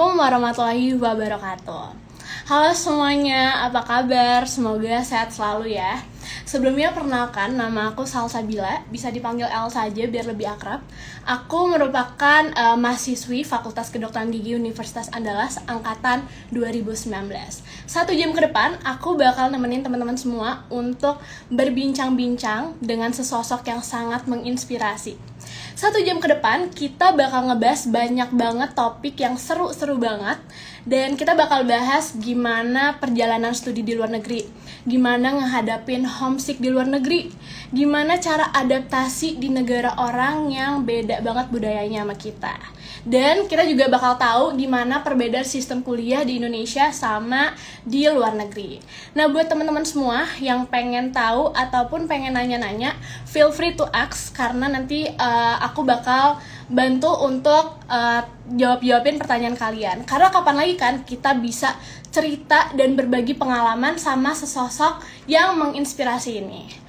Assalamualaikum warahmatullahi wabarakatuh. Halo semuanya, apa kabar? Semoga sehat selalu ya. Sebelumnya perkenalkan, nama aku Salsabila, bisa dipanggil El saja biar lebih akrab. Aku merupakan uh, mahasiswi Fakultas Kedokteran Gigi Universitas Andalas angkatan 2019. Satu jam ke depan, aku bakal nemenin teman-teman semua untuk berbincang-bincang dengan sesosok yang sangat menginspirasi. Satu jam ke depan, kita bakal ngebahas banyak banget topik yang seru-seru banget. Dan kita bakal bahas gimana perjalanan studi di luar negeri, gimana ngehadapin homesick di luar negeri, gimana cara adaptasi di negara orang yang beda banget budayanya sama kita. Dan kita juga bakal tahu gimana perbedaan sistem kuliah di Indonesia sama di luar negeri. Nah, buat teman-teman semua yang pengen tahu ataupun pengen nanya-nanya, feel free to ask karena nanti uh, aku bakal bantu untuk uh, jawab-jawabin pertanyaan kalian. Karena kapan lagi kan kita bisa cerita dan berbagi pengalaman sama sesosok yang menginspirasi ini.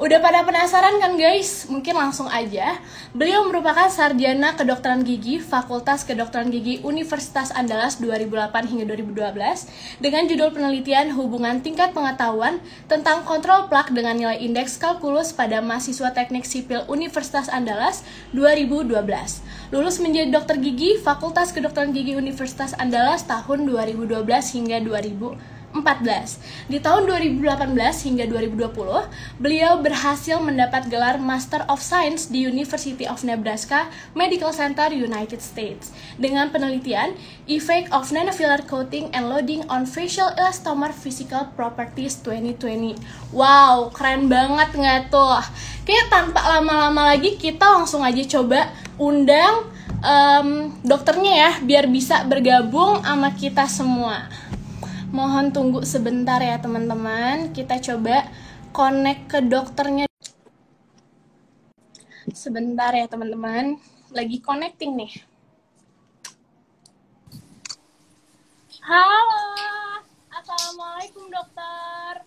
Udah pada penasaran kan guys? Mungkin langsung aja. Beliau merupakan sarjana kedokteran gigi Fakultas Kedokteran Gigi Universitas Andalas 2008 hingga 2012 dengan judul penelitian hubungan tingkat pengetahuan tentang kontrol plak dengan nilai indeks kalkulus pada mahasiswa teknik sipil Universitas Andalas 2012. Lulus menjadi dokter gigi Fakultas Kedokteran Gigi Universitas Andalas tahun 2012 hingga 2000 14. Di tahun 2018 hingga 2020, beliau berhasil mendapat gelar Master of Science di University of Nebraska Medical Center, United States dengan penelitian Effect of Nanofiller Coating and Loading on Facial Elastomer Physical Properties 2020. Wow, keren banget nggak tuh? Kayak tanpa lama-lama lagi kita langsung aja coba undang um, dokternya ya biar bisa bergabung sama kita semua. Mohon tunggu sebentar ya teman-teman. Kita coba connect ke dokternya. Sebentar ya teman-teman. Lagi connecting nih. Halo. Assalamualaikum dokter.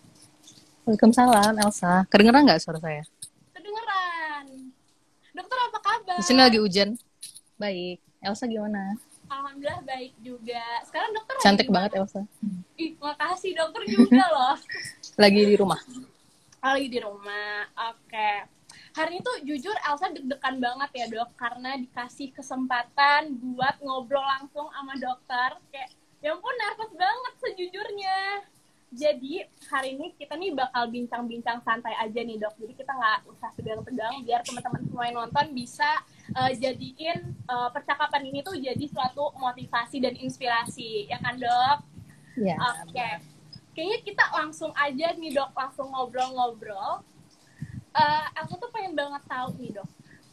Waalaikumsalam Elsa. Kedengeran nggak suara saya? Kedengeran. Dokter apa kabar? Di sini lagi hujan. Baik. Elsa gimana? Alhamdulillah baik juga. Sekarang dokter Cantik banget Elsa. Ih, makasih dokter juga loh. lagi di rumah. Oh, lagi di rumah. Oke. Okay. Hari itu jujur Elsa deg-degan banget ya dok, karena dikasih kesempatan buat ngobrol langsung sama dokter. Kayak, ya ampun nervous banget sejujurnya. Jadi hari ini kita nih bakal bincang-bincang santai aja nih dok. Jadi kita nggak usah tegang-tegang biar teman-teman semua yang nonton bisa uh, jadiin uh, percakapan ini tuh jadi suatu motivasi dan inspirasi, ya kan dok? Iya. Oke. Okay. Kayaknya kita langsung aja nih dok, langsung ngobrol-ngobrol. Uh, aku tuh pengen banget tahu nih dok,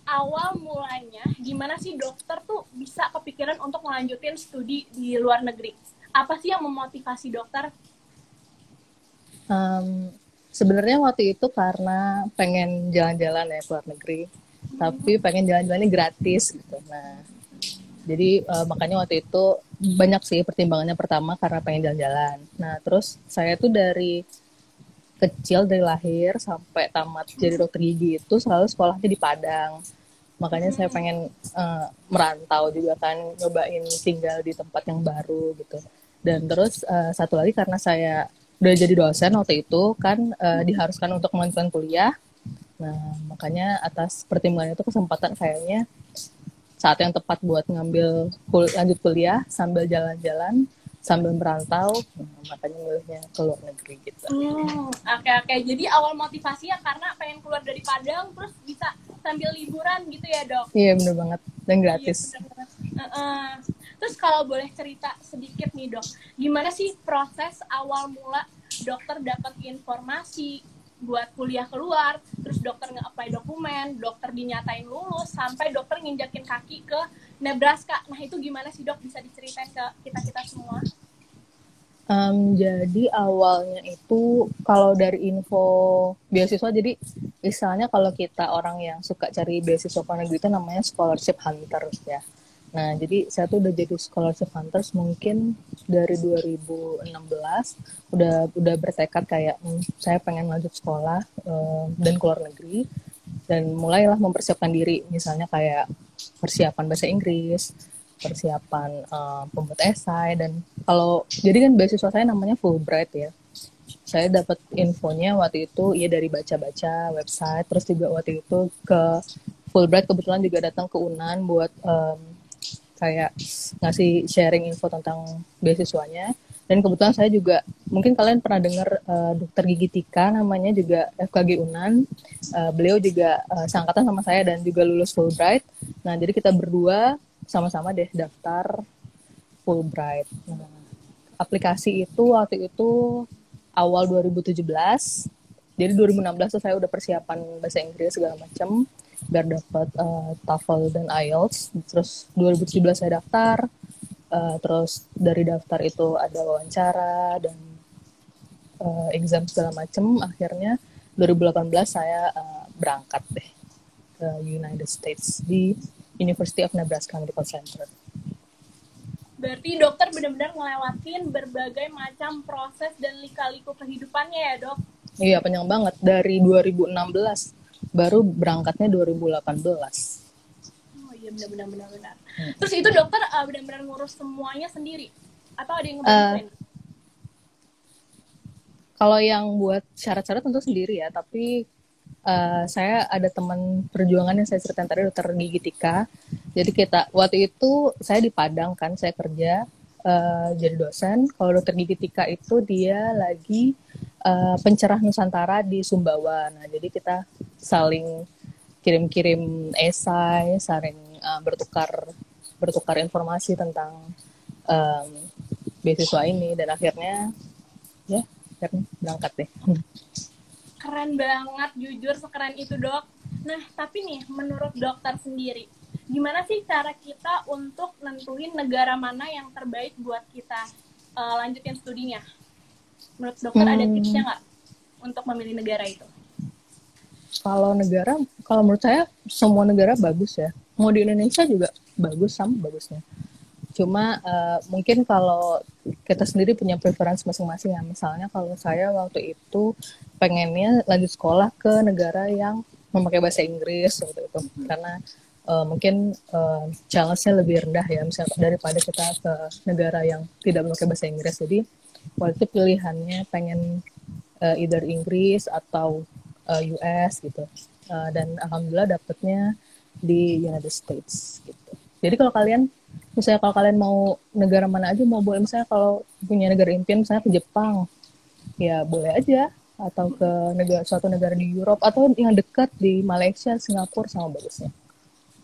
awal mulanya gimana sih dokter tuh bisa kepikiran untuk melanjutin studi di luar negeri? Apa sih yang memotivasi dokter Um, sebenarnya waktu itu karena pengen jalan-jalan ya ke luar negeri. Tapi pengen jalan-jalannya gratis gitu. Nah, jadi uh, makanya waktu itu banyak sih pertimbangannya pertama karena pengen jalan-jalan. Nah, terus saya tuh dari kecil dari lahir sampai tamat jadi dokter gigi itu selalu sekolahnya di Padang. Makanya saya pengen uh, merantau juga kan, nyobain tinggal di tempat yang baru gitu. Dan terus uh, satu lagi karena saya udah jadi dosen waktu itu kan uh, diharuskan untuk melanjutkan kuliah. Nah, makanya atas pertimbangan itu kesempatan kayaknya saat yang tepat buat ngambil kul lanjut kuliah sambil jalan-jalan sambil merantau nah, makanya milihnya ke luar negeri gitu. Hmm, oke okay, oke. Okay. Jadi awal motivasinya karena pengen keluar dari Padang terus bisa sambil liburan gitu ya dok? Iya bener banget dan gratis. Iya, bener Uh -uh. Terus kalau boleh cerita sedikit nih dok, gimana sih proses awal mula dokter dapat informasi buat kuliah keluar, terus dokter nge-apply dokumen, dokter dinyatain lulus, sampai dokter nginjakin kaki ke Nebraska. Nah itu gimana sih dok? Bisa diceritain ke kita-kita semua? Um, jadi awalnya itu kalau dari info beasiswa, jadi misalnya kalau kita orang yang suka cari beasiswa luar negeri itu namanya scholarship hunter ya. Nah, jadi saya tuh udah jadi scholarship hunters mungkin dari 2016 udah udah bertekad kayak hmm, saya pengen lanjut sekolah uh, dan keluar negeri. Dan mulailah mempersiapkan diri. Misalnya kayak persiapan bahasa Inggris, persiapan uh, pembuat esai dan kalau jadi kan beasiswa saya namanya Fulbright ya. Saya dapat infonya waktu itu ya dari baca-baca website. Terus juga waktu itu ke Fulbright kebetulan juga datang ke Unan buat um, kayak ngasih sharing info tentang beasiswanya. Dan kebetulan saya juga mungkin kalian pernah dengar uh, dokter gigi Tika namanya juga FKG Unan. Uh, beliau juga uh, seangkatan sama saya dan juga lulus Fulbright. Nah jadi kita berdua sama-sama deh daftar Fulbright. Nah, aplikasi itu waktu itu awal 2017 jadi 2016 tuh saya udah persiapan bahasa Inggris segala macam biar dapat uh, TOEFL dan IELTS. Terus 2017 saya daftar. Uh, terus dari daftar itu ada wawancara dan uh, exam segala macam. Akhirnya 2018 saya uh, berangkat deh ke United States di University of Nebraska Medical Center. Berarti dokter benar-benar ngelewatin berbagai macam proses dan lika-liku kehidupannya ya dok? Iya panjang banget dari 2016 baru berangkatnya 2018. Oh iya benar-benar benar-benar. Hmm. Terus itu dokter uh, benar-benar ngurus semuanya sendiri atau ada yang ngebantuin? Uh, kalau yang buat syarat-syarat tentu sendiri ya, tapi uh, saya ada teman perjuangan yang saya ceritain tadi dokter gigi Tika. Jadi kita waktu itu saya di Padang kan, saya kerja uh, jadi dosen. Kalau dokter gigi Tika itu dia lagi uh, pencerah Nusantara di Sumbawa. Nah, jadi kita saling kirim-kirim esai, saling uh, bertukar bertukar informasi tentang um, beasiswa ini dan akhirnya ya akhirnya berangkat deh. Keren banget, jujur sekeren itu dok. Nah tapi nih menurut dokter sendiri, gimana sih cara kita untuk nentuin negara mana yang terbaik buat kita uh, lanjutin studinya? Menurut dokter hmm. ada tipsnya nggak untuk memilih negara itu? kalau negara kalau menurut saya semua negara bagus ya mau di Indonesia juga bagus sama bagusnya cuma uh, mungkin kalau kita sendiri punya preferensi masing-masing ya misalnya kalau saya waktu itu pengennya lanjut sekolah ke negara yang memakai bahasa Inggris waktu itu karena uh, mungkin uh, challenge-nya lebih rendah ya misalnya daripada kita ke negara yang tidak memakai bahasa Inggris. Jadi waktu pilihannya pengen uh, either Inggris atau uh, US gitu. Uh, dan alhamdulillah dapetnya di United States gitu. Jadi kalau kalian misalnya kalau kalian mau negara mana aja mau boleh misalnya kalau punya negara impian misalnya ke Jepang ya boleh aja. Atau ke negara suatu negara di Eropa atau yang dekat di Malaysia Singapura sama bagusnya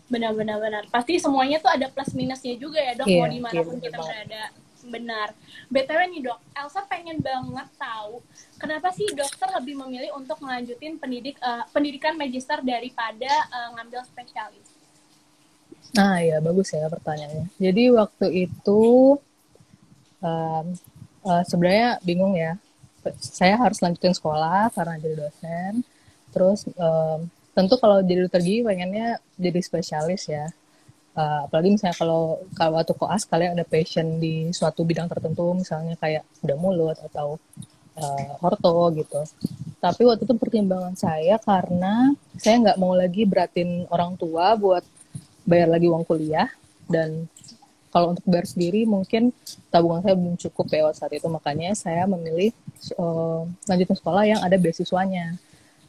benar-benar benar pasti semuanya tuh ada plus minusnya juga ya dok yeah, mau di mana pun yeah, kita berada benar. BTW nih dok, Elsa pengen banget tahu kenapa sih dokter lebih memilih untuk melanjutin pendidik uh, pendidikan magister daripada uh, ngambil spesialis? Nah ya bagus ya pertanyaannya. Jadi waktu itu um, uh, sebenarnya bingung ya. Saya harus lanjutin sekolah karena jadi dosen. Terus um, tentu kalau jadi dokter gigi pengennya jadi spesialis ya. Uh, apalagi misalnya kalau kalau waktu koas kalian ada passion di suatu bidang tertentu misalnya kayak udah mulut atau uh, orto gitu. Tapi waktu itu pertimbangan saya karena saya nggak mau lagi beratin orang tua buat bayar lagi uang kuliah. Dan kalau untuk bayar sendiri mungkin tabungan saya belum cukup ya saat itu. Makanya saya memilih uh, lanjutin sekolah yang ada beasiswanya.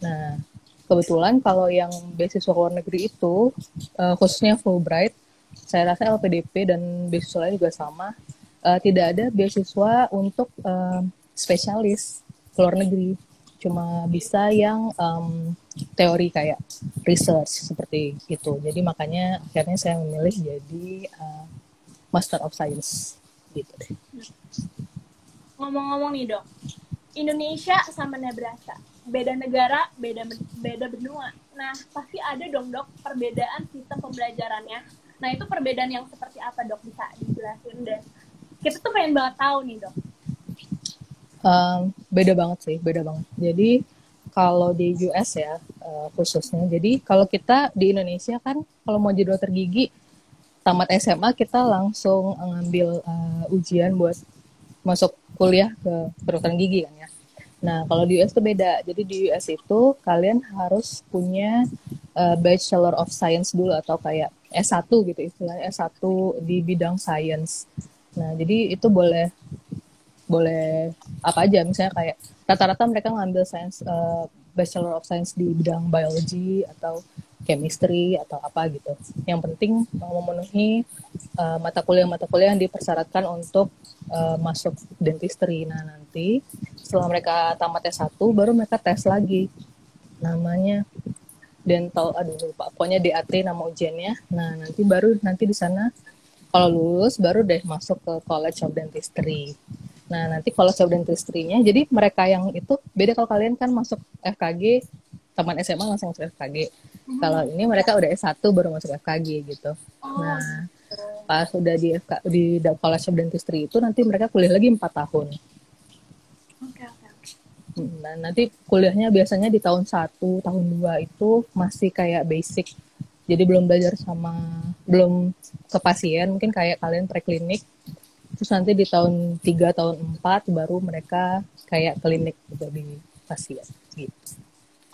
Nah kebetulan kalau yang beasiswa luar negeri itu uh, khususnya Fulbright saya rasa LPDP dan beasiswa lain juga sama uh, tidak ada beasiswa untuk uh, spesialis luar negeri. Cuma bisa yang um, teori kayak research seperti itu. Jadi makanya akhirnya saya memilih jadi uh, Master of Science gitu. Ngomong-ngomong nih dok. Indonesia sama Nebraska beda negara, beda beda benua. Nah, pasti ada dong dok perbedaan sistem pembelajarannya. Nah, itu perbedaan yang seperti apa dok bisa dijelasin deh. Kita tuh pengen banget tahu nih dok. Um, beda banget sih, beda banget. Jadi kalau di US ya uh, khususnya, jadi kalau kita di Indonesia kan kalau mau jadi dokter gigi tamat SMA kita langsung ngambil uh, ujian buat masuk kuliah ke kedokteran gigi kan ya. Nah, kalau di US itu beda. Jadi di US itu kalian harus punya uh, Bachelor of Science dulu atau kayak S1 gitu istilahnya S1 di bidang science. Nah, jadi itu boleh boleh apa aja misalnya kayak rata-rata mereka ngambil science uh, Bachelor of Science di bidang biology atau chemistry atau apa gitu. Yang penting memenuhi uh, mata kuliah-mata kuliah yang dipersyaratkan untuk uh, masuk dentistry. Nah, nanti setelah mereka tamat S1 baru mereka tes lagi. Namanya dental aduh lupa pokoknya DAT nama ujiannya nah nanti baru nanti di sana kalau lulus baru deh masuk ke College of Dentistry nah nanti College of Dentistry-nya jadi mereka yang itu beda kalau kalian kan masuk FKG teman SMA langsung masuk FKG hmm. kalau ini mereka udah S1 baru masuk FKG gitu oh. nah pas udah di FK di College of Dentistry itu nanti mereka kuliah lagi empat tahun Nah, nanti kuliahnya biasanya di tahun 1, tahun 2 itu masih kayak basic. Jadi belum belajar sama belum ke pasien, mungkin kayak kalian preklinik. Terus nanti di tahun 3, tahun 4 baru mereka kayak klinik di pasien gitu.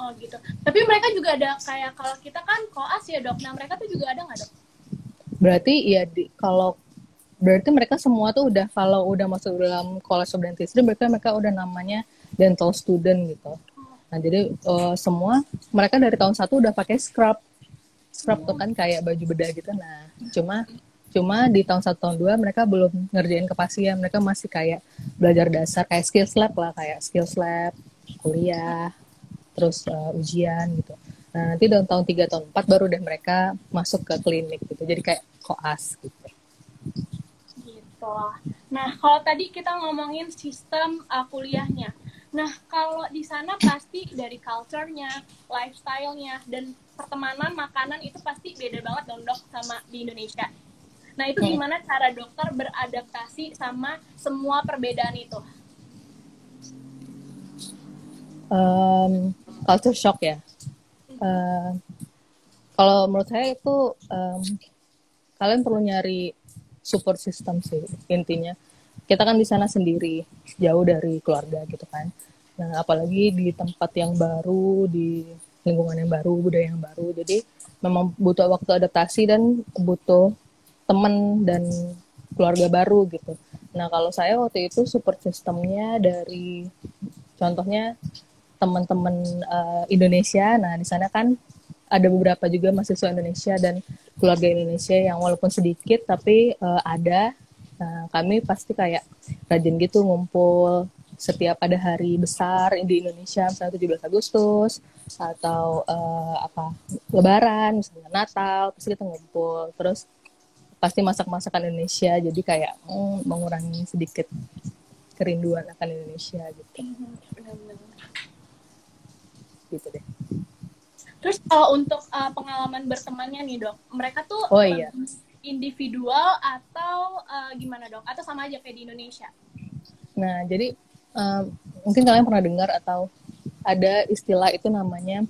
Oh gitu. Tapi mereka juga ada kayak kalau kita kan koas ya dok. Nah mereka tuh juga ada nggak dok? Berarti ya di, kalau berarti mereka semua tuh udah kalau udah masuk dalam college of dentistry mereka mereka udah namanya dental student gitu. Nah jadi uh, semua mereka dari tahun satu udah pakai scrub. Scrub tuh kan kayak baju bedah gitu. Nah cuma cuma di tahun satu tahun dua mereka belum ngerjain ke pasien. Mereka masih kayak belajar dasar kayak skills lab lah kayak skills lab, kuliah, terus uh, ujian gitu. Nah nanti dalam tahun tiga tahun empat baru deh mereka masuk ke klinik gitu. Jadi kayak koas gitu. Gitu. Nah kalau tadi kita ngomongin sistem uh, kuliahnya, Nah, kalau di sana pasti dari culture-nya, lifestyle-nya, dan pertemanan, makanan itu pasti beda banget dong dok sama di Indonesia. Nah, itu gimana cara dokter beradaptasi sama semua perbedaan itu? Um, culture shock ya. Uh, kalau menurut saya itu um, kalian perlu nyari support system sih intinya kita kan di sana sendiri jauh dari keluarga gitu kan nah apalagi di tempat yang baru di lingkungan yang baru budaya yang baru jadi memang butuh waktu adaptasi dan butuh teman dan keluarga baru gitu. Nah kalau saya waktu itu support sistemnya dari contohnya teman-teman uh, Indonesia. Nah di sana kan ada beberapa juga mahasiswa Indonesia dan keluarga Indonesia yang walaupun sedikit tapi uh, ada. Nah, kami pasti kayak rajin gitu ngumpul setiap ada hari besar di Indonesia, misalnya 17 Agustus atau uh, apa Lebaran, misalnya Natal, pasti kita ngumpul. Terus pasti masak-masakan Indonesia, jadi kayak mm, mengurangi sedikit kerinduan akan Indonesia gitu. Gitu deh. Terus kalau untuk uh, pengalaman bertemannya nih dok, mereka tuh oh, iya individual atau uh, gimana dok? Atau sama aja kayak di Indonesia? Nah, jadi um, mungkin kalian pernah dengar atau ada istilah itu namanya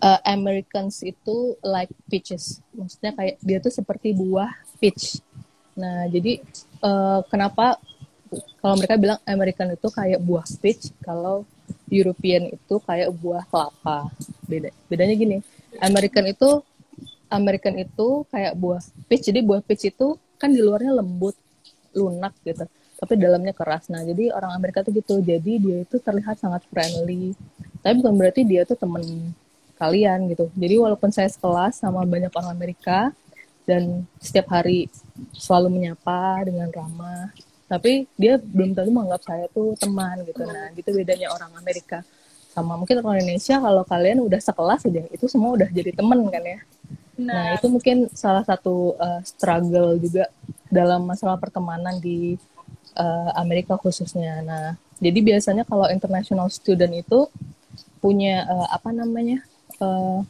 uh, Americans itu like peaches. Maksudnya kayak dia tuh seperti buah peach. Nah, jadi uh, kenapa kalau mereka bilang American itu kayak buah peach, kalau European itu kayak buah kelapa. Beda. Bedanya gini, American itu American itu kayak buah peach. Jadi buah peach itu kan di luarnya lembut, lunak gitu. Tapi dalamnya keras. Nah, jadi orang Amerika tuh gitu. Jadi dia itu terlihat sangat friendly. Tapi bukan berarti dia tuh temen kalian gitu. Jadi walaupun saya sekelas sama banyak orang Amerika dan setiap hari selalu menyapa dengan ramah, tapi dia belum tentu menganggap saya tuh teman gitu. Nah, gitu bedanya orang Amerika sama mungkin orang Indonesia kalau kalian udah sekelas aja itu semua udah jadi temen kan ya Nah, nah itu mungkin salah satu uh, struggle juga dalam masalah pertemanan di uh, Amerika khususnya. Nah, jadi biasanya kalau international student itu punya uh, apa namanya uh,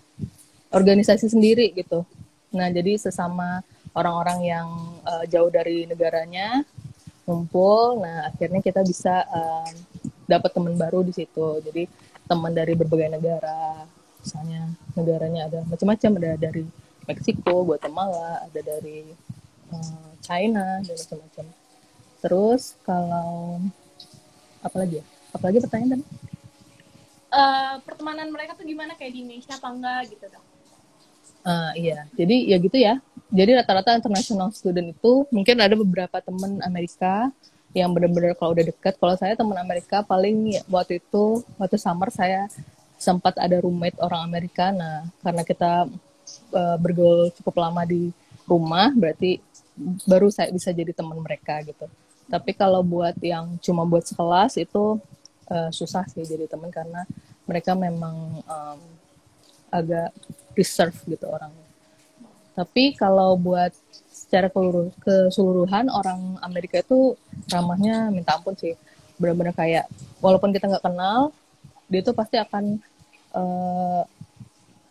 organisasi sendiri gitu. Nah, jadi sesama orang-orang yang uh, jauh dari negaranya ngumpul. Nah, akhirnya kita bisa uh, dapat teman baru di situ. Jadi teman dari berbagai negara misalnya negaranya ada macam-macam ada dari Meksiko, Guatemala, ada dari uh, China dan macam-macam. Terus kalau apa lagi ya? Apa lagi pertanyaan tadi? Uh, pertemanan mereka tuh gimana kayak di Indonesia apa enggak gitu dong? Uh, iya, jadi ya gitu ya. Jadi rata-rata international student itu mungkin ada beberapa teman Amerika yang benar-benar kalau udah deket. Kalau saya teman Amerika paling waktu itu waktu summer saya sempat ada roommate orang Amerika. Nah karena kita uh, bergaul cukup lama di rumah, berarti baru saya bisa jadi teman mereka gitu. Tapi kalau buat yang cuma buat sekelas itu uh, susah sih jadi teman karena mereka memang um, agak reserve gitu orangnya. Tapi kalau buat secara keseluruhan orang Amerika itu ramahnya minta ampun sih. Benar-benar kayak walaupun kita nggak kenal, dia tuh pasti akan uh,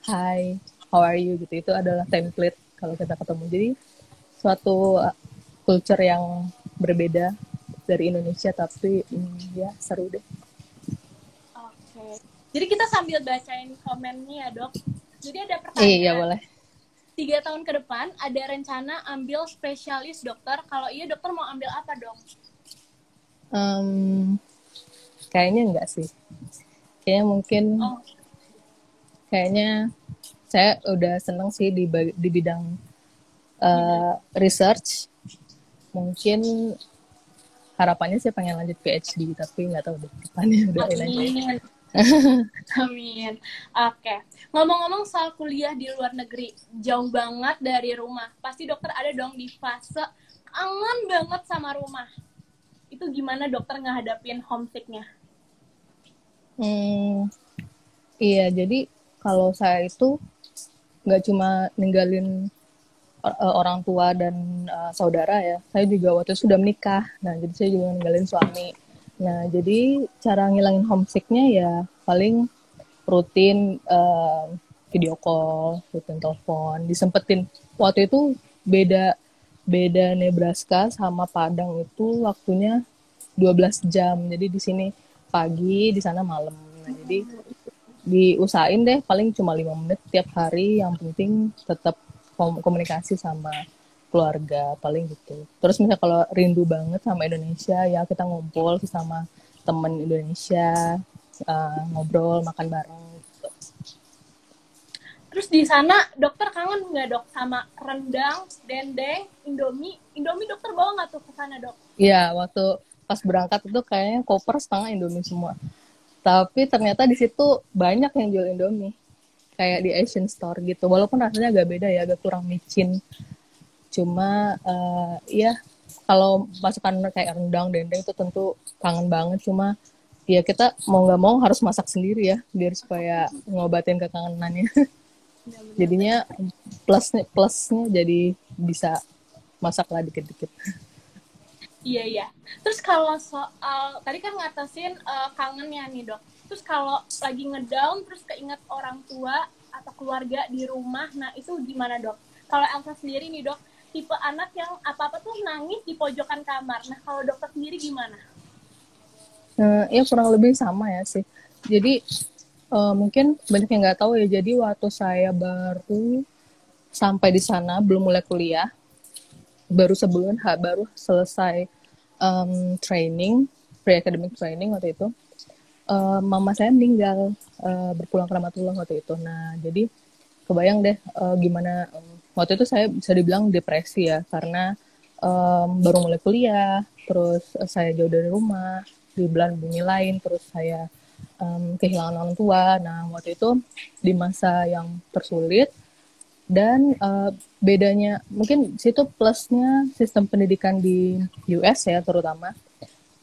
hi, how are you gitu. Itu adalah template kalau kita ketemu. Jadi suatu culture yang berbeda dari Indonesia tapi hmm, ya seru deh. Oke. Jadi kita sambil bacain komennya ya dok. Jadi ada pertanyaan. Iya boleh. Tiga tahun ke depan ada rencana ambil spesialis dokter. Kalau iya dokter mau ambil apa dong? Um, kayaknya enggak sih. Kayaknya mungkin. Oh. Kayaknya saya udah seneng sih di di bidang uh, research mungkin harapannya sih pengen lanjut PhD tapi nggak tahu deh depannya udah Amin. Amin. Oke. Okay. Ngomong-ngomong soal kuliah di luar negeri, jauh banget dari rumah. Pasti dokter ada dong di fase kangen banget sama rumah. Itu gimana dokter ngehadapin homesicknya? Hmm, iya, jadi kalau saya itu nggak cuma ninggalin uh, orang tua dan uh, saudara ya. Saya juga waktu itu sudah menikah. Nah, jadi saya juga ninggalin suami. Nah, jadi cara ngilangin homesicknya ya paling rutin uh, video call, rutin telepon, disempetin. Waktu itu beda beda Nebraska sama Padang itu waktunya 12 jam. Jadi di sini pagi, di sana malam. Nah, jadi diusahain deh paling cuma lima menit tiap hari yang penting tetap komunikasi sama keluarga paling gitu. Terus misalnya kalau rindu banget sama Indonesia ya kita ngumpul sama temen Indonesia uh, ngobrol makan bareng. Gitu. Terus di sana dokter kangen nggak dok sama rendang, dendeng, indomie? Indomie dokter bawa nggak tuh ke sana dok? Iya waktu pas berangkat itu kayaknya koper setengah indomie semua. Tapi ternyata di situ banyak yang jual indomie kayak di Asian Store gitu walaupun rasanya agak beda ya agak kurang micin cuma uh, ya kalau masakan kayak rendang dendeng itu tentu kangen banget. Cuma ya kita mau nggak mau harus masak sendiri ya biar supaya ngobatin kekangenannya. Jadinya plusnya plusnya jadi bisa masak lah dikit-dikit. Iya iya. Terus kalau soal tadi kan ngatasin uh, kangennya nih dok. Terus kalau lagi ngedown terus keinget orang tua atau keluarga di rumah nah itu gimana dok? Kalau Elsa sendiri nih dok tipe anak yang apa-apa tuh nangis di pojokan kamar. Nah kalau dokter sendiri gimana? Uh, ya kurang lebih sama ya sih. Jadi uh, mungkin banyak yang nggak tahu ya. Jadi waktu saya baru sampai di sana belum mulai kuliah baru sebulan ha, baru selesai um, training pre academic training waktu itu uh, mama saya meninggal uh, berpulang ke Ramatullah waktu itu. Nah, jadi kebayang deh uh, gimana um, waktu itu saya bisa dibilang depresi ya karena um, baru mulai kuliah, terus uh, saya jauh dari rumah, di bulan bumi lain, terus saya um, kehilangan orang tua. Nah, waktu itu di masa yang tersulit dan uh, bedanya mungkin situ plusnya sistem pendidikan di US ya terutama.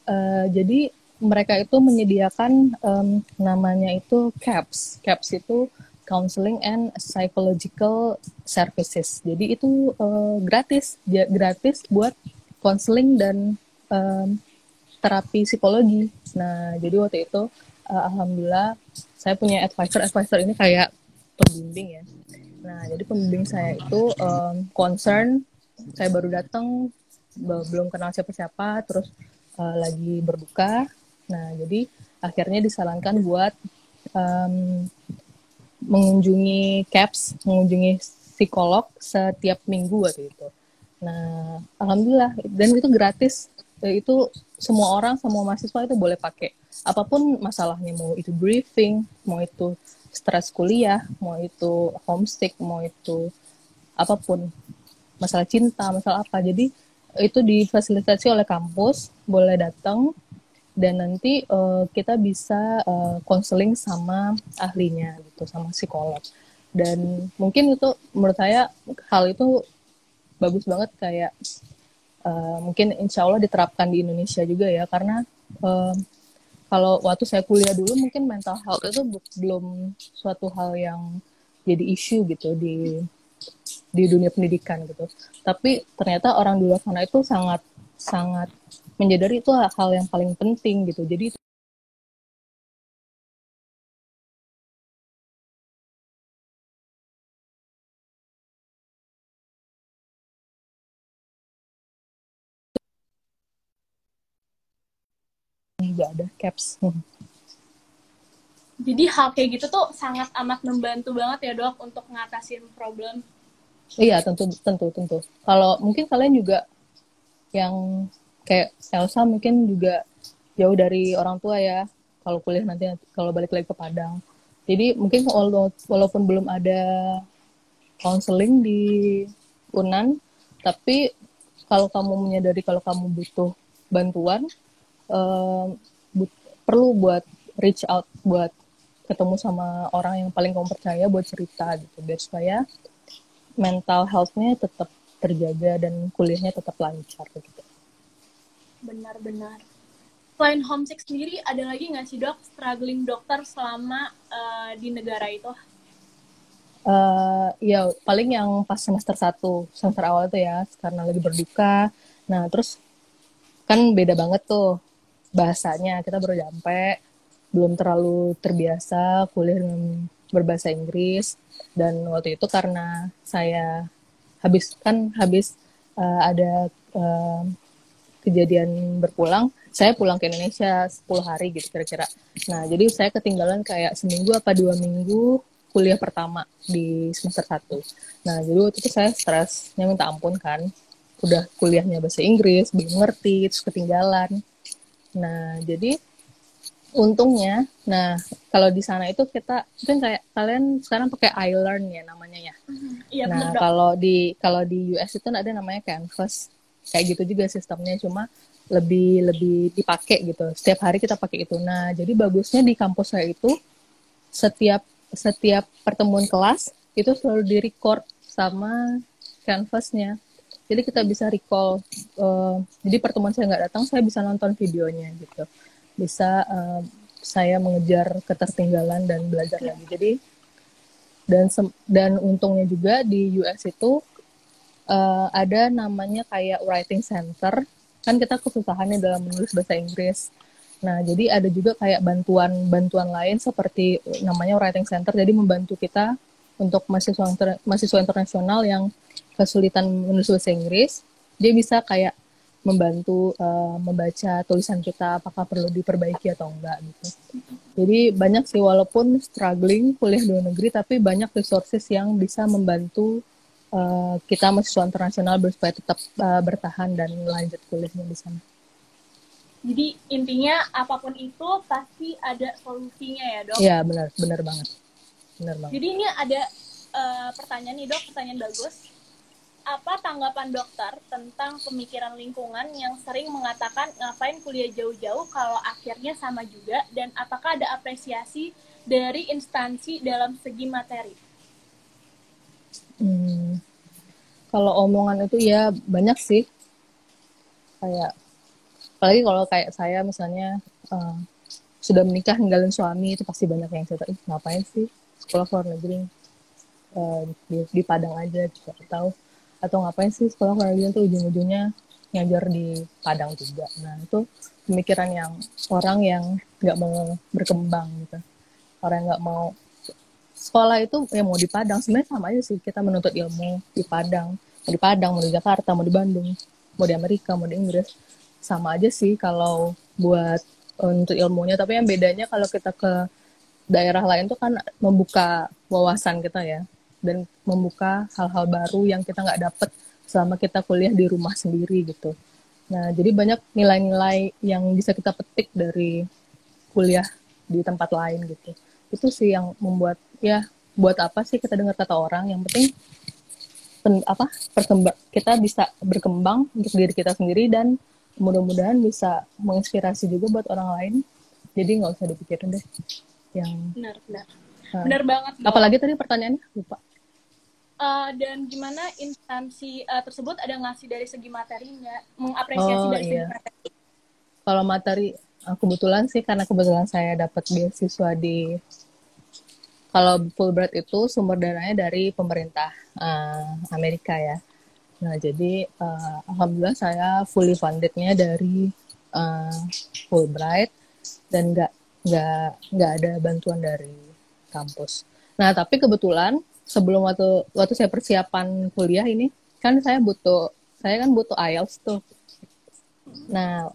Uh, jadi mereka itu menyediakan um, namanya itu CAPS. CAPS itu Counseling and Psychological Services. Jadi itu uh, gratis, gratis buat counseling dan um, terapi psikologi. Nah, jadi waktu itu uh, alhamdulillah saya punya advisor. Advisor ini kayak pembimbing ya. Nah, jadi pembimbing saya itu um, concern. Saya baru datang, belum kenal siapa-siapa, terus uh, lagi berbuka Nah, jadi akhirnya disarankan buat um, mengunjungi CAPS, mengunjungi psikolog setiap minggu waktu itu. Nah, alhamdulillah dan itu gratis. Itu semua orang semua mahasiswa itu boleh pakai apa pun masalahnya mau itu briefing mau itu stres kuliah mau itu homesick mau itu apa pun masalah cinta masalah apa jadi itu difasilitasi oleh kampus boleh datang dan nanti uh, kita bisa konseling uh, sama ahlinya gitu sama psikolog. Dan mungkin itu menurut saya hal itu bagus banget kayak uh, mungkin insya Allah diterapkan di Indonesia juga ya. Karena uh, kalau waktu saya kuliah dulu mungkin mental health itu belum suatu hal yang jadi isu gitu di di dunia pendidikan gitu. Tapi ternyata orang di luar sana itu sangat sangat menyadari itu hal yang paling penting gitu jadi juga ada caps. Jadi hal kayak gitu tuh sangat amat membantu banget ya dok untuk ngatasin problem. Iya tentu tentu tentu. Kalau mungkin kalian juga yang kayak Elsa mungkin juga jauh dari orang tua ya kalau kuliah nanti kalau balik lagi ke Padang. Jadi mungkin walaupun belum ada counseling di Unan, tapi kalau kamu menyadari kalau kamu butuh bantuan, uh, perlu buat reach out buat ketemu sama orang yang paling kamu percaya buat cerita gitu biar supaya mental health-nya tetap terjaga dan kuliahnya tetap lancar gitu. Benar-benar. Selain homesick sendiri, ada lagi nggak sih dok struggling dokter selama uh, di negara itu? Uh, ya paling yang pas semester satu semester awal tuh ya karena lagi berduka. Nah terus kan beda banget tuh bahasanya kita baru nyampe belum terlalu terbiasa kuliah dengan berbahasa Inggris dan waktu itu karena saya habis kan habis uh, ada uh, kejadian berpulang saya pulang ke Indonesia 10 hari gitu kira-kira. Nah jadi saya ketinggalan kayak seminggu apa dua minggu kuliah pertama di semester 1 nah jadi waktu itu saya stresnya minta ampun kan. Udah kuliahnya bahasa Inggris belum ngerti terus ketinggalan. Nah, jadi untungnya, nah kalau di sana itu kita mungkin kayak kalian sekarang pakai iLearn ya namanya ya. Iya, nah, kalau di kalau di US itu ada namanya Canvas. Kayak gitu juga sistemnya cuma lebih lebih dipakai gitu. Setiap hari kita pakai itu. Nah, jadi bagusnya di kampus saya itu setiap setiap pertemuan kelas itu selalu direcord sama canvasnya jadi kita bisa recall uh, jadi pertemuan saya nggak datang saya bisa nonton videonya gitu bisa uh, saya mengejar ketertinggalan dan belajar lagi jadi dan dan untungnya juga di US itu uh, ada namanya kayak writing center. Kan kita kesusahannya dalam menulis bahasa Inggris. Nah, jadi ada juga kayak bantuan-bantuan lain seperti namanya writing center, jadi membantu kita untuk mahasiswa inter, mahasiswa internasional yang kesulitan menulis bahasa Inggris, dia bisa kayak membantu uh, membaca tulisan kita apakah perlu diperbaiki atau enggak gitu. Jadi banyak sih walaupun struggling kuliah di luar negeri tapi banyak resources yang bisa membantu uh, kita mahasiswa internasional supaya tetap uh, bertahan dan lanjut kuliahnya di sana. Jadi intinya apa pun itu pasti ada solusinya ya dok? Iya benar benar banget benar banget. Jadi ini ada uh, pertanyaan nih dok, pertanyaan bagus apa tanggapan dokter tentang pemikiran lingkungan yang sering mengatakan ngapain kuliah jauh-jauh kalau akhirnya sama juga dan apakah ada apresiasi dari instansi dalam segi materi? Hmm, kalau omongan itu ya banyak sih kayak apalagi kalau kayak saya misalnya uh, sudah menikah ninggalin suami itu pasti banyak yang cerita ih ngapain sih sekolah luar negeri uh, di, di Padang aja juga tahu atau ngapain sih sekolah kalian tuh ujung-ujungnya ngajar di Padang juga. Nah itu pemikiran yang orang yang nggak mau berkembang gitu. Orang yang nggak mau sekolah itu ya mau di Padang. Sebenarnya sama aja sih kita menuntut ilmu di Padang. Mau di Padang mau di Jakarta mau di Bandung mau di Amerika mau di Inggris. Sama aja sih kalau buat untuk ilmunya. Tapi yang bedanya kalau kita ke daerah lain tuh kan membuka wawasan kita ya. Dan membuka hal-hal baru yang kita nggak dapet selama kita kuliah di rumah sendiri gitu. Nah, jadi banyak nilai-nilai yang bisa kita petik dari kuliah di tempat lain gitu. Itu sih yang membuat ya buat apa sih kita dengar kata orang? Yang penting pen, apa perkembang kita bisa berkembang untuk diri kita sendiri dan mudah-mudahan bisa menginspirasi juga buat orang lain. Jadi nggak usah dipikirin deh yang benar benar Nah. benar banget apalagi tadi pertanyaannya lupa. Eh, dan gimana instansi eh, tersebut ada ngasih dari segi materi nggak mengapresiasi Oh, dari iya. segi materi Kalau materi eh, kebetulan sih karena kebetulan saya dapat beasiswa di kalau Fulbright itu sumber dananya dari pemerintah eh, Amerika ya. Nah jadi eh, alhamdulillah saya fully fundednya dari eh, Fulbright dan nggak nggak nggak ada bantuan dari kampus. Nah tapi kebetulan sebelum waktu waktu saya persiapan kuliah ini kan saya butuh saya kan butuh IELTS tuh. Nah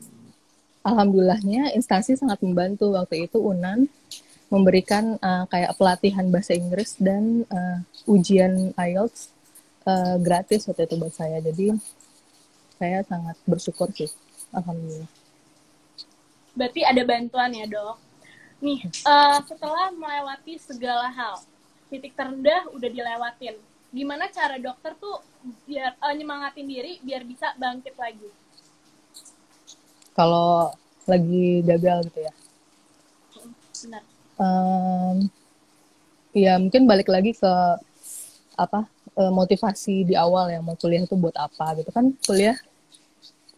alhamdulillahnya instansi sangat membantu waktu itu Unan memberikan uh, kayak pelatihan bahasa Inggris dan uh, ujian IELTS uh, gratis waktu itu buat saya. Jadi saya sangat bersyukur sih, alhamdulillah. berarti ada bantuan ya dok? Nih eh, setelah melewati segala hal titik terendah udah dilewatin. Gimana cara dokter tuh biar eh, nyemangatin diri biar bisa bangkit lagi? Kalau lagi gagal gitu ya, benar um, ya mungkin balik lagi ke apa eh, motivasi di awal ya mau kuliah itu buat apa gitu kan. Kuliah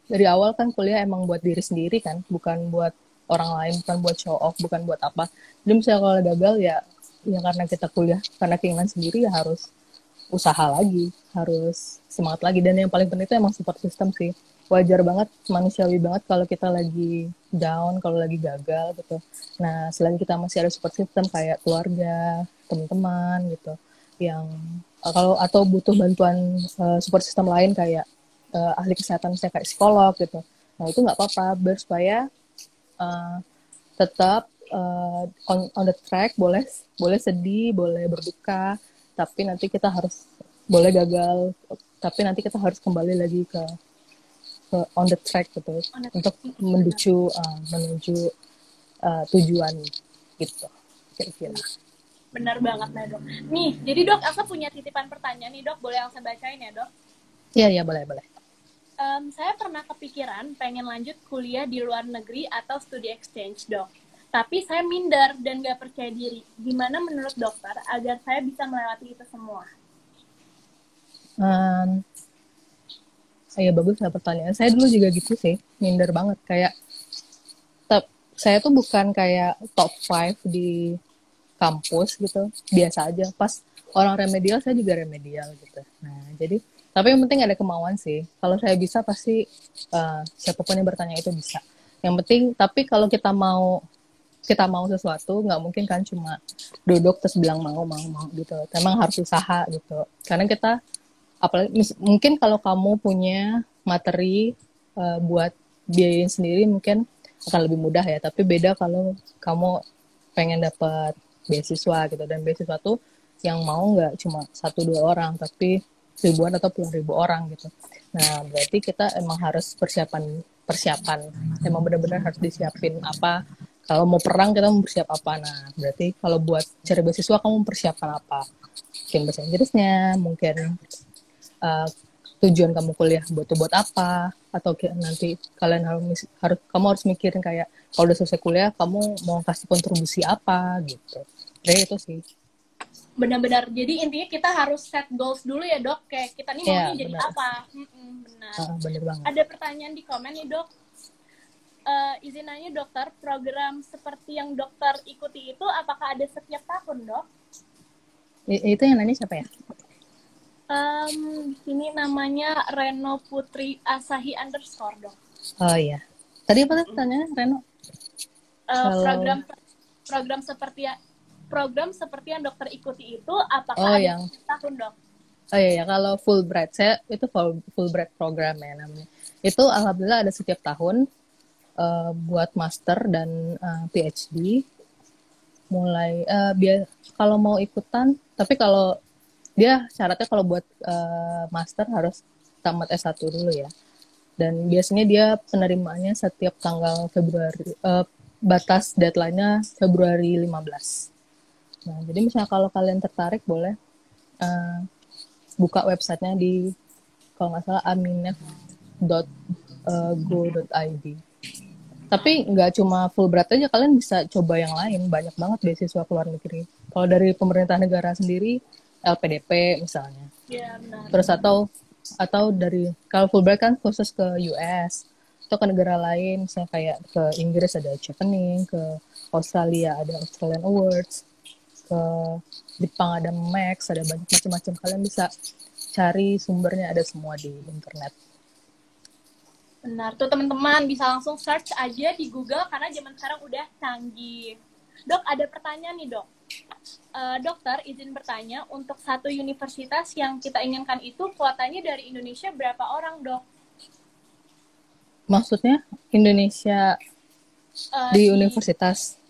dari awal kan kuliah emang buat diri sendiri kan bukan buat orang lain bukan buat show off bukan buat apa. Jadi misalnya kalau gagal ya ya karena kita kuliah karena keinginan sendiri ya harus usaha lagi harus semangat lagi. Dan yang paling penting itu emang support system sih wajar banget manusiawi banget kalau kita lagi down kalau lagi gagal gitu. Nah selain kita masih ada support system kayak keluarga teman-teman gitu yang uh, kalau atau butuh bantuan uh, support system lain kayak uh, ahli kesehatan misalnya kayak psikolog gitu nah itu nggak apa-apa. Biar supaya uh, tetap uh, on on the track boleh boleh sedih boleh berduka tapi nanti kita harus boleh gagal tapi nanti kita harus kembali lagi ke ke on the track gitu the untuk track. menuju uh, menuju uh, tujuan gitu kira-kira. Benar banget nah dok. Nih jadi dok Elsa punya titipan pertanyaan nih dok. Boleh Elsa bacain ya dok? Iya iya boleh boleh. Em, saya pernah kepikiran pengen lanjut kuliah di luar negeri atau studi exchange dok. Tapi saya minder dan gak percaya diri. Gimana menurut dokter agar saya bisa melewati itu semua? Um, saya bagus lah pertanyaan. Saya dulu juga gitu sih, minder banget. Kayak tep- saya tuh bukan kayak top 5 di kampus gitu, biasa aja. Pas orang remedial saya juga remedial gitu. Nah jadi tapi yang penting ada kemauan sih. Kalau saya bisa pasti uh, siapa pun yang bertanya itu bisa. Yang penting tapi kalau kita mau kita mau sesuatu nggak mungkin kan cuma duduk terus bilang mau mau mau gitu. Emang harus usaha gitu. Karena kita apalagi mungkin kalau kamu punya materi uh, buat biayain sendiri mungkin akan lebih mudah ya. Tapi beda kalau kamu pengen dapat beasiswa gitu. Dan beasiswa tuh yang mau nggak cuma satu dua orang tapi ribuan atau puluhan ribu orang gitu. Nah berarti kita emang harus persiapan persiapan. Emang benar-benar harus disiapin apa. Kalau mau perang kita mau bersiap apa. Nah berarti kalau buat cari beasiswa kamu persiapan apa? Mungkin bahasa Inggrisnya mungkin uh, tujuan kamu kuliah buat buat apa? Atau kayak nanti kalian harus harus kamu harus mikirin kayak kalau udah selesai kuliah kamu mau kasih kontribusi apa gitu. Jadi itu sih. Benar-benar. Jadi intinya kita harus set goals dulu ya dok. Kayak kita nih Iya, maunya jadi benar. apa? Mm-mm, benar. Ah, bener banget. Ada pertanyaan di komen nih dok. Eh, izin nanya dokter program seperti yang dokter ikuti itu apakah ada setiap tahun dok? I- itu yang nanya siapa ya Em, ini namanya Reno Putri Asahi underscore dok oh iya. Tadi apa tuh pertanyaannya Reno? Kalau- program program seperti ya- program seperti yang dokter ikuti itu apakah Oh, ada yang- setiap tahun dok? Oh iya, ya, kalau Fulbright, saya itu full, Fulbright program ya namanya. Itu alhamdulillah ada setiap tahun eh, buat master dan eh, PhD. Mulai eh, biar kalau mau ikutan, tapi kalau dia syaratnya kalau buat eh, master harus tamat S1 dulu ya. dan biasanya dia penerimaannya setiap tanggal Februari uh, batas deadline-nya Februari 15. Nah, jadi misalnya kalau kalian tertarik boleh uh, buka websitenya di kalau nggak salah aminef.go.id. Tapi nggak cuma full berat aja, kalian bisa coba yang lain. Banyak banget beasiswa ke luar negeri. Kalau dari pemerintah negara sendiri, LPDP misalnya. Ya, benar. Terus atau atau dari kalau Fulbright kan khusus ke US atau ke negara lain misalnya kayak ke Inggris ada chevening ke Australia ada Australian Awards ke Jepang ada Max ada banyak macam-macam. Kalian bisa cari sumbernya ada semua di internet. Benar. Tuh teman-teman bisa langsung search aja di Google karena zaman sekarang udah canggih. Dok ada pertanyaan nih dok uh, dokter izin bertanya untuk satu universitas yang kita inginkan itu kuotanya dari Indonesia berapa orang dok? Maksudnya Indonesia uh, di, di universitas?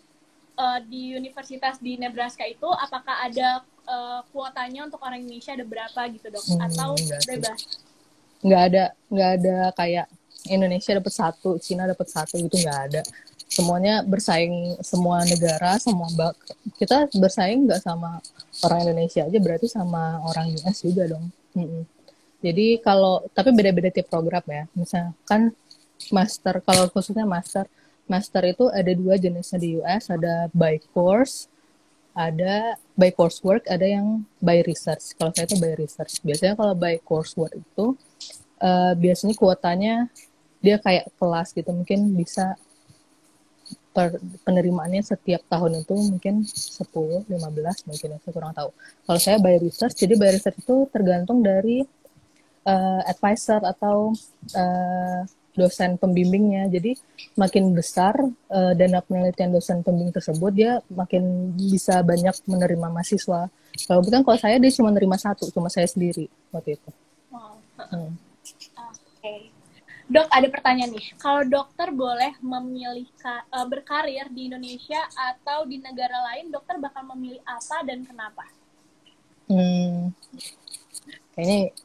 Uh, di universitas di Nebraska itu apakah ada uh, kuotanya untuk orang Indonesia ada berapa gitu dok? Hmm, Atau bebas? Nggak ada, nggak ada kayak Indonesia dapat satu, Cina dapat satu gitu nggak ada semuanya bersaing semua negara semua bak kita bersaing nggak sama orang Indonesia aja berarti sama orang US juga dong. Mm-hmm. jadi kalau tapi beda-beda tiap program ya. Misalkan master kalau khususnya master master itu ada dua jenisnya di US ada by course ada by coursework ada yang by research. Kalau saya itu by research. Biasanya kalau by coursework itu uh, biasanya kuotanya dia kayak kelas gitu. Mungkin bisa per, penerimaannya setiap tahun itu mungkin 10, 15 mungkin ya, saya kurang tahu. Kalau saya by research, jadi by research itu tergantung dari uh, advisor atau uh, dosen pembimbingnya. Jadi makin besar uh, dana penelitian dosen pembimbing tersebut, dia makin bisa banyak menerima mahasiswa. Kalau bukan kalau saya dia cuma menerima satu, cuma saya sendiri waktu itu. Wow. Hmm. Oke. Okay. Dok, ada pertanyaan nih. Kalau dokter boleh memilih uh, berkarir di Indonesia atau di negara lain, dokter bakal memilih apa dan kenapa? Hmm, kayaknya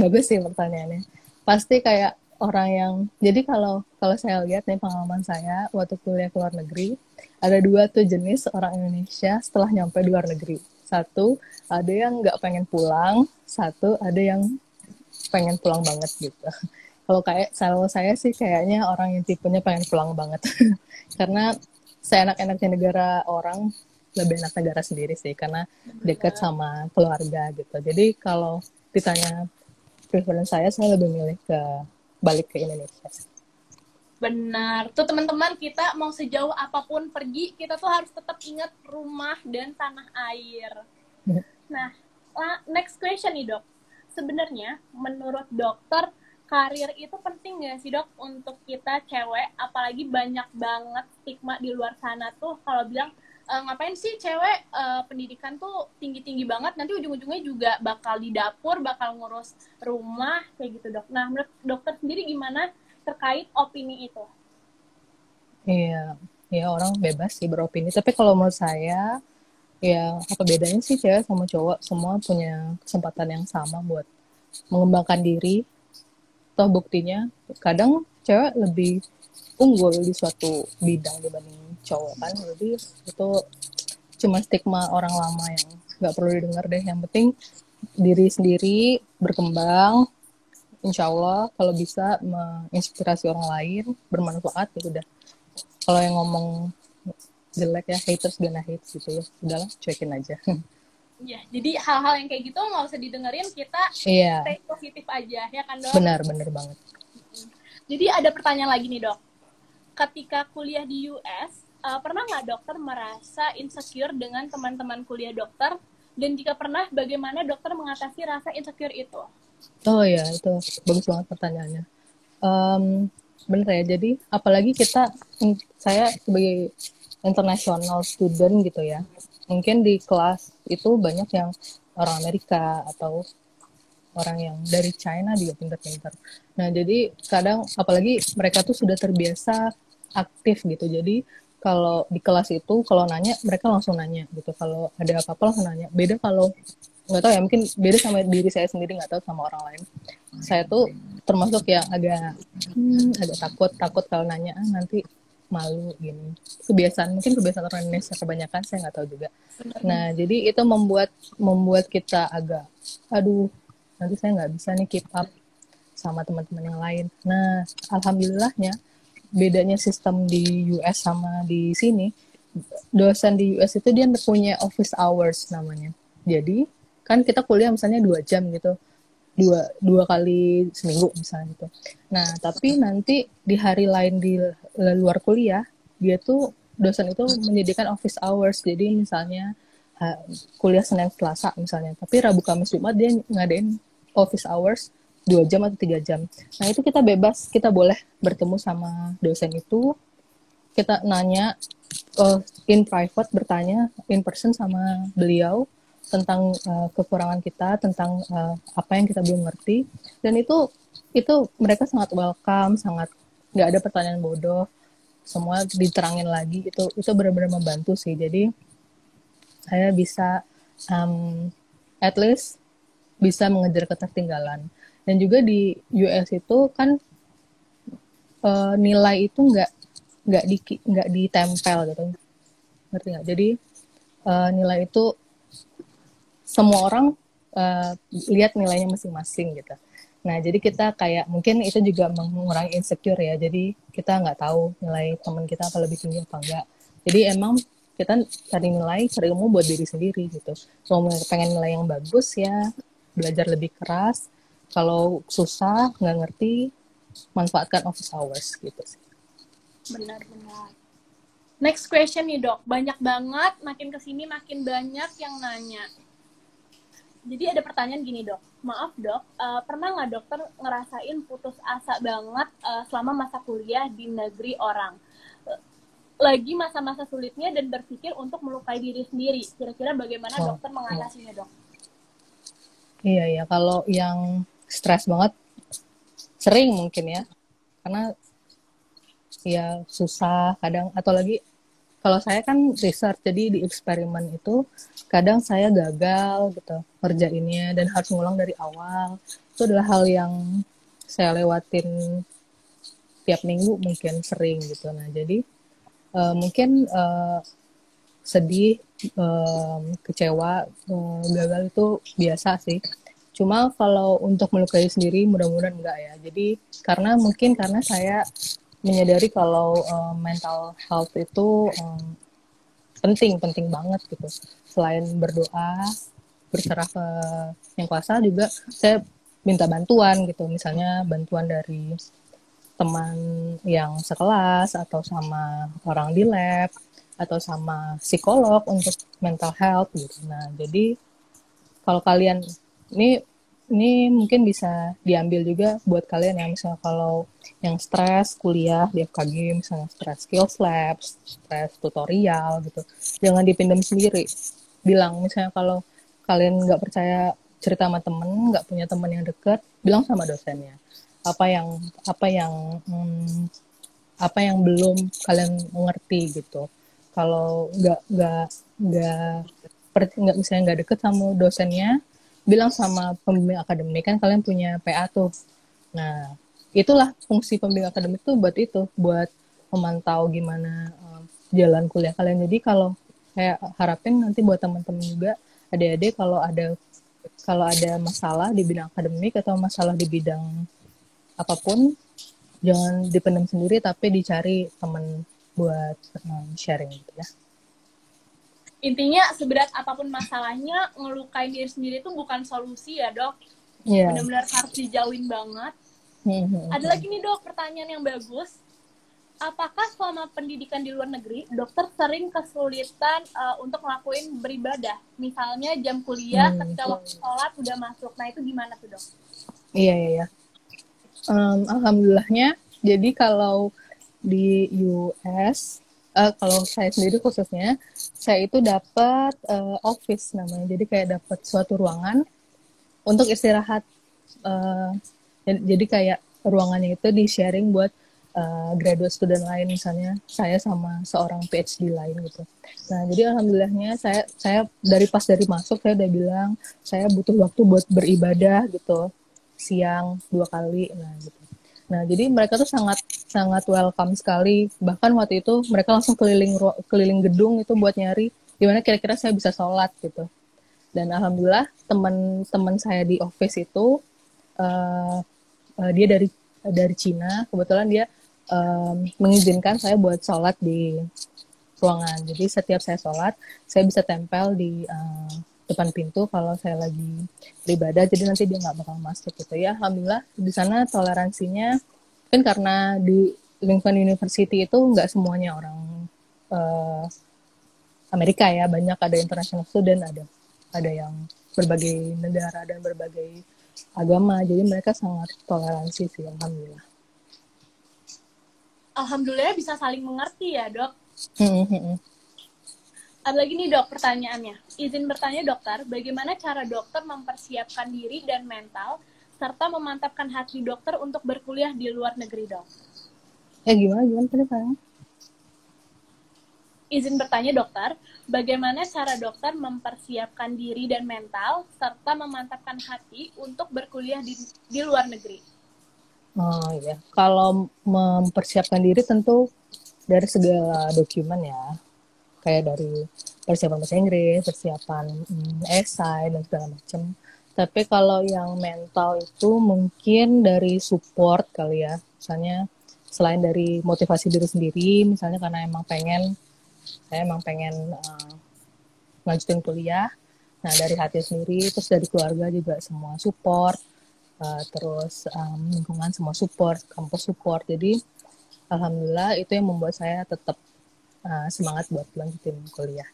bagus sih pertanyaannya. Pasti kayak orang yang jadi kalau kalau saya lihat nih pengalaman saya waktu kuliah ke luar negeri ada dua tuh jenis orang Indonesia setelah nyampe di luar negeri satu ada yang nggak pengen pulang satu ada yang pengen pulang banget gitu kalau kayak kalau saya sih kayaknya orang yang tipenya pengen pulang banget karena saya enak-enaknya negara orang lebih enak negara sendiri sih karena dekat sama keluarga gitu jadi kalau ditanya preference saya saya lebih milih ke balik ke Indonesia Benar. Tuh teman-teman kita mau sejauh apa pun pergi, kita tuh harus tetap ingat rumah dan tanah air. Nah, next question nih dok. Sebenarnya menurut dokter karir itu penting gak sih dok? Untuk kita cewek apalagi banyak banget stigma di luar sana tuh. Kalau bilang e, ngapain sih cewek e, pendidikan tuh tinggi tinggi banget nanti ujung ujungnya juga bakal di dapur bakal ngurus rumah kayak gitu dok. Nah menurut dokter sendiri gimana terkait opini itu? Iya ya orang bebas sih beropini. Tapi kalau menurut saya ya apa bedanya sih cewek sama cowok? Semua punya kesempatan yang sama buat mengembangkan diri toh buktinya kadang cewek lebih unggul di suatu bidang dibanding cowok kan. Jadi itu cuma stigma orang lama yang nggak perlu didengar deh. Yang penting diri sendiri berkembang. Insya Allah kalau bisa menginspirasi orang lain bermanfaat ya udah. Kalau yang ngomong jelek ya haters gonna hate gitu ya. Udahlah cuekin aja Iya, jadi hal-hal yang kayak gitu nggak usah didengerin, kita iya. stay positif aja, ya kan dok? Benar, benar banget. Jadi ada pertanyaan lagi nih dok. Ketika kuliah di US, uh, eh, pernah nggak dokter merasa insecure dengan teman-teman kuliah dokter? Dan jika pernah, bagaimana dokter mengatasi rasa insecure itu? Oh ya, itu bagus banget pertanyaannya. Um, bener ya, jadi apalagi kita, saya sebagai international student gitu ya, mungkin di kelas itu banyak yang orang Amerika atau orang yang dari China juga pinter-pinter. Nah, jadi kadang apalagi mereka tuh sudah terbiasa aktif gitu. Jadi kalau di kelas itu kalau nanya mereka langsung nanya gitu. Kalau ada apa-apa langsung nanya. Beda kalau nggak tahu ya mungkin beda sama diri saya sendiri nggak tahu sama orang lain. saya tuh termasuk yang agak hmm, agak takut takut kalau nanya ah, nanti malu gini. Kebiasaan mungkin kebiasaan orang Indonesia kebanyakan saya nggak tahu juga. Nah jadi itu membuat membuat kita agak aduh nanti saya nggak bisa nih keep up sama teman-teman yang lain. Nah alhamdulillahnya bedanya sistem di US sama di sini dosen di US itu dia punya office hours namanya. Jadi kan kita kuliah misalnya dua jam gitu dua dua kali seminggu misalnya gitu. Nah tapi nanti di hari lain di luar kuliah dia tuh dosen itu menyediakan office hours. Jadi misalnya kuliah Senin Selasa misalnya, tapi Rabu Kamis Jumat dia ngadain office hours dua jam atau tiga jam. Nah itu kita bebas, kita boleh bertemu sama dosen itu, kita nanya uh, in private bertanya in person sama beliau tentang uh, kekurangan kita, tentang uh, apa yang kita belum ngerti, dan itu itu mereka sangat welcome, sangat nggak ada pertanyaan bodoh, semua diterangin lagi itu itu benar-benar membantu sih. Jadi saya bisa um, at least bisa mengejar ketertinggalan. Dan juga di US itu kan uh, nilai itu nggak nggak di nggak ditempel gitu, ngerti nggak? Jadi uh, nilai itu semua orang uh, lihat nilainya masing-masing gitu. Nah, jadi kita kayak mungkin itu juga mengurangi insecure ya. Jadi kita nggak tahu nilai teman kita apa lebih tinggi apa enggak. Jadi emang kita cari nilai, cari ilmu buat diri sendiri gitu. Kalau pengen nilai yang bagus ya belajar lebih keras. Kalau susah nggak ngerti, manfaatkan office hours gitu sih. Benar-benar. Next question nih dok, banyak banget, makin ke sini makin banyak yang nanya jadi ada pertanyaan gini dok, maaf dok, uh, pernah nggak dokter ngerasain putus asa banget uh, selama masa kuliah di negeri orang? Lagi masa-masa sulitnya dan berpikir untuk melukai diri sendiri. Kira-kira bagaimana oh, dokter mengatasinya dok? Iya iya, kalau yang stres banget sering mungkin ya, karena ya susah kadang atau lagi kalau saya kan research jadi di eksperimen itu kadang saya gagal gitu kerjainnya dan harus ngulang dari awal. Itu adalah hal yang saya lewatin tiap minggu mungkin sering gitu. Nah jadi uh, mungkin uh, sedih uh, kecewa uh, gagal itu biasa sih. Cuma kalau untuk melukai sendiri mudah-mudahan enggak ya. Jadi karena mungkin karena saya menyadari kalau um, mental health itu um, penting penting banget gitu. Selain berdoa berserah ke yang kuasa juga saya minta bantuan gitu. Misalnya bantuan dari teman yang sekelas atau sama orang di lab atau sama psikolog untuk mental health gitu. Nah jadi kalau kalian ini ini mungkin bisa diambil juga buat kalian yang misalnya kalau yang stres kuliah di FKG misalnya stres skills labs, stres tutorial gitu, jangan dipendam sendiri. Bilang misalnya kalau kalian nggak percaya cerita sama temen, nggak punya temen yang deket, bilang sama dosennya. Apa yang apa yang hmm, apa yang belum kalian mengerti gitu. Kalau nggak nggak nggak nggak misalnya nggak deket sama dosennya, bilang sama pembimbing akademik kan kalian punya PA tuh. Nah, itulah fungsi pembimbing akademik tuh buat itu, buat memantau gimana uh, jalan kuliah kalian. Jadi kalau saya harapin nanti buat teman-teman juga adik-adik kalau ada kalau ada masalah di bidang akademik atau masalah di bidang apa pun jangan dipendam sendiri tapi dicari teman buat um, sharing gitu ya intinya seberat apa pun masalahnya ngelukain diri sendiri itu bukan solusi ya dok yeah. benar-benar harus dijauhin banget mm-hmm. ada lagi nih dok pertanyaan yang bagus apakah selama pendidikan di luar negeri dokter sering kesulitan uh, untuk ngelakuin beribadah misalnya jam kuliah hmm. ketika waktu sholat udah masuk nah itu gimana tuh dok iya iya, iya. Um, alhamdulillahnya jadi kalau di US uh, kalau saya sendiri khususnya saya itu dapat uh, office namanya. Jadi kayak dapat suatu ruangan untuk istirahat. Uh, jadi kayak ruangannya itu di sharing buat uh, graduate student lain. Misalnya saya sama seorang PhD lain gitu. Nah jadi alhamdulillahnya saya saya dari pas dari masuk saya udah bilang saya butuh waktu buat beribadah gitu. Siang dua kali nah gitu nah jadi mereka tuh sangat sangat welcome sekali. Bahkan waktu itu mereka langsung keliling keliling gedung itu buat nyari gimana kira-kira saya bisa sholat gitu. Dan alhamdulillah teman-teman saya di office itu uh, uh, dia dari dari Cina. Kebetulan dia um, mengizinkan saya buat sholat di ruangan. Jadi setiap saya sholat saya bisa tempel di uh, depan pintu kalau saya lagi beribadah jadi nanti dia nggak bakal masuk gitu. Ya alhamdulillah di sana toleransinya kan karena di Lincoln University itu nggak semuanya orang uh, Amerika ya banyak ada international student ada ada yang berbagai negara dan berbagai agama jadi mereka sangat toleransi sih alhamdulillah. Alhamdulillah bisa saling mengerti ya dok. Hmm, hmm, hmm. Ada lagi nih dok pertanyaannya. Izin bertanya dokter, bagaimana cara dokter mempersiapkan diri dan mental serta memantapkan hati dokter untuk berkuliah di luar negeri dok? Ya gimana gimana tadi Pak? Izin bertanya dokter, bagaimana cara dokter mempersiapkan diri dan mental serta memantapkan hati untuk berkuliah di, di luar negeri? Oh iya, kalau mempersiapkan diri tentu dari segala dokumen ya kayak dari persiapan bahasa Inggris, persiapan hmm, esai dan segala macam. Tapi kalau yang mental itu mungkin dari support kali ya, misalnya selain dari motivasi diri sendiri, misalnya karena emang pengen, saya emang pengen uh, lanjutin kuliah, nah dari hati sendiri, terus dari keluarga juga semua support, uh, terus um, lingkungan semua support, kampus support, jadi alhamdulillah itu yang membuat saya tetap uh, semangat buat lanjutin kuliah.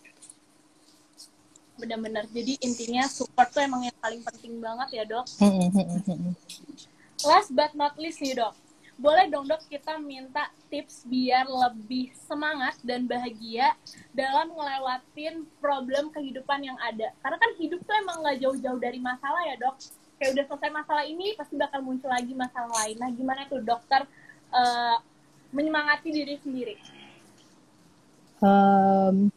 Benar-benar. Jadi intinya support tuh emang yang paling penting banget ya dok. Last but not least nih dok. Boleh dong dok kita minta tips biar lebih semangat dan bahagia dalam ngelewatin problem kehidupan yang ada. Karena kan hidup tuh emang nggak jauh-jauh dari masalah ya dok. Kayak udah selesai masalah ini pasti bakal muncul lagi masalah lain. Nah gimana tuh dokter uh, menyemangati diri sendiri um,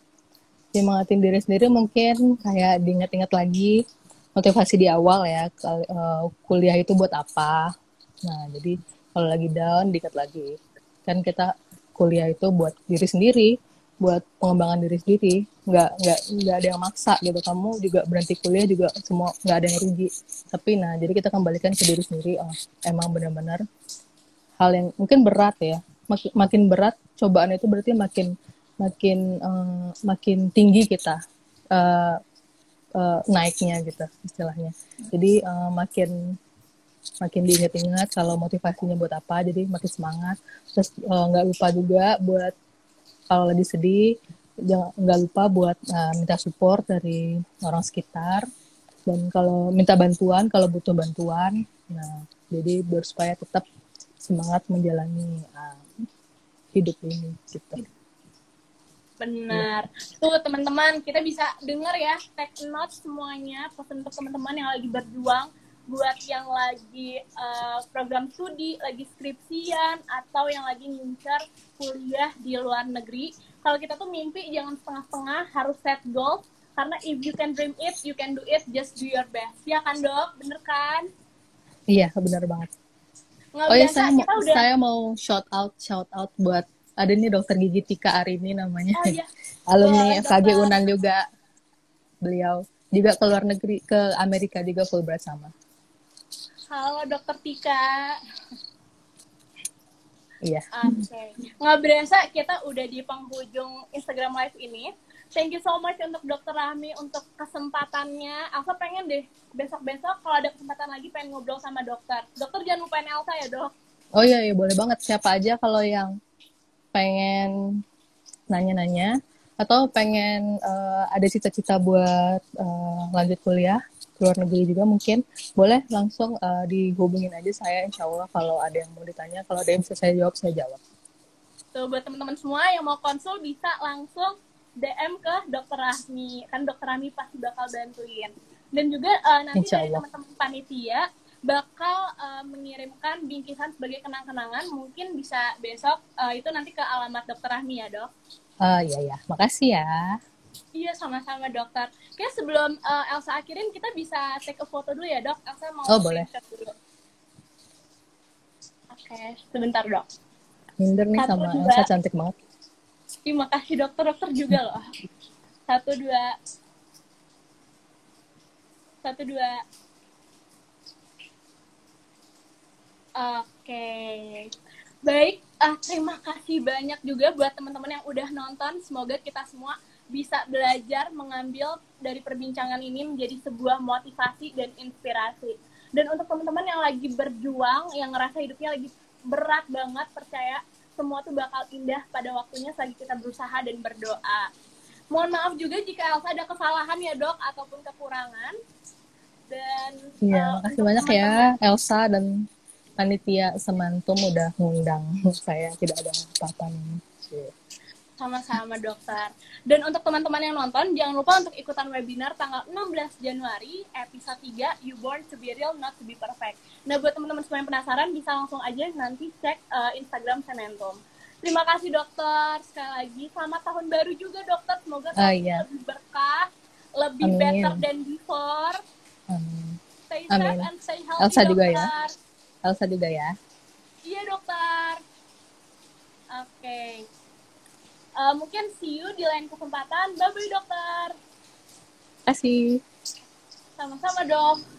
nyemangatin diri sendiri mungkin kayak diingat-ingat lagi motivasi di awal ya uh, kuliah itu buat apa. Nah jadi kalau lagi down diingat lagi. Kan kita kuliah itu buat diri sendiri buat pengembangan diri sendiri. Nggak nggak nggak ada yang maksa gitu. Kamu juga berhenti kuliah juga semua nggak ada yang rugi. Tapi nah jadi kita kembalikan ke diri sendiri. Oh emang benar-benar hal yang mungkin berat ya. Makin makin berat cobaan itu berarti makin makin uh, makin tinggi kita uh, uh, naiknya gitu istilahnya. Jadi uh, makin makin diingat-ingat kalau motivasinya buat apa jadi makin semangat. Terus nggak uh, lupa juga buat kalau lagi sedih nggak lupa buat uh, minta support dari orang sekitar. Dan kalau minta bantuan kalau butuh bantuan nah jadi biar supaya tetap semangat menjalani uh, hidup ini gitu. Benar. Yeah. Tuh teman-teman, kita bisa dengar ya, take note semuanya pesan untuk teman-teman yang lagi berjuang buat yang lagi uh, program studi, lagi skripsian atau yang lagi ngincar kuliah di luar negeri. Kalau kita tuh mimpi jangan setengah-setengah, harus set goal karena if you can dream it, you can do it, just do your best. Ya kan, Dok? Bener kan? Iya, bener banget. Nggak oh ya, saya, mau, udah... saya mau shout out, shout out buat ada nih dokter gigi Tika Arini namanya. Oh, iya. alumni oh, FKG Unan juga. Beliau juga ke luar negeri ke Amerika juga Fulbright sama. Halo dokter Tika. Iya. Oke. Okay. nggak berasa kita udah di penghujung Instagram live ini. Thank you so much untuk dokter Rahmi untuk kesempatannya. Elsa pengen deh besok-besok kalau ada kesempatan lagi pengen ngobrol sama dokter. Dokter jangan lupain Elsa ya dok. Oh iya, iya boleh banget. Siapa aja kalau yang pengen nanya-nanya atau pengen uh, ada cita-cita buat uh, lanjut kuliah luar negeri juga mungkin. Boleh langsung uh, dihubungin aja saya insya Allah kalau ada yang mau ditanya kalau ada yang bisa saya jawab saya jawab. Tuh buat teman-teman semua yang mau konsul bisa langsung DM ke Dokter Rahmi. Kan Dokter Rahmi pasti bakal bantuin. Dan juga uh, nanti dari teman-teman panitia bakal uh, mengirimkan bingkisan sebagai kenang-kenangan mungkin bisa besok uh, itu nanti ke alamat dokter Rahmi ya dok oh iya ya makasih ya iya sama-sama dokter Oke sebelum uh, Elsa akhirin kita bisa take a foto dulu ya dok Elsa mau oh boleh dulu Oke, sebentar dok. Minder nih Satu, sama dua. Elsa cantik banget. Terima kasih dokter-dokter juga loh. Satu dua. Satu dua. Oke. Baik, ah, terima kasih banyak juga buat teman-teman yang udah nonton. Semoga kita semua bisa belajar mengambil dari perbincangan ini menjadi sebuah motivasi dan inspirasi. Dan untuk teman-teman yang lagi berjuang, yang ngerasa hidupnya lagi berat banget, percaya semua tuh bakal indah pada waktunya selagi kita berusaha dan berdoa. Mohon maaf juga jika Elsa ada kesalahan ya dok, ataupun kekurangan. Dan Iya, eh, makasih untuk banyak ya teman-teman- Elsa dan panitia Semantum udah ngundang saya. Tidak ada apa-apa. Sama-sama dokter. Dan untuk teman-teman yang nonton, jangan lupa untuk ikutan webinar tanggal 16 Januari, episode 3, You Born to be Real, Not to be Perfect. Nah, buat teman-teman semua yang penasaran, bisa langsung aja nanti cek uh, Instagram Sementum. Terima kasih dokter, sekali lagi. Selamat tahun baru juga dokter, semoga Ah, tahun iya. lebih berkah, lebih Amin. better than before. Hmm. Stay Amin. safe and stay healthy, Elsa juga ya. Elsa juga ya. Iya dokter. Oke. Eh, mungkin see you di lain kesempatan. Bye bye dokter. Terima kasih. Sama-sama dok.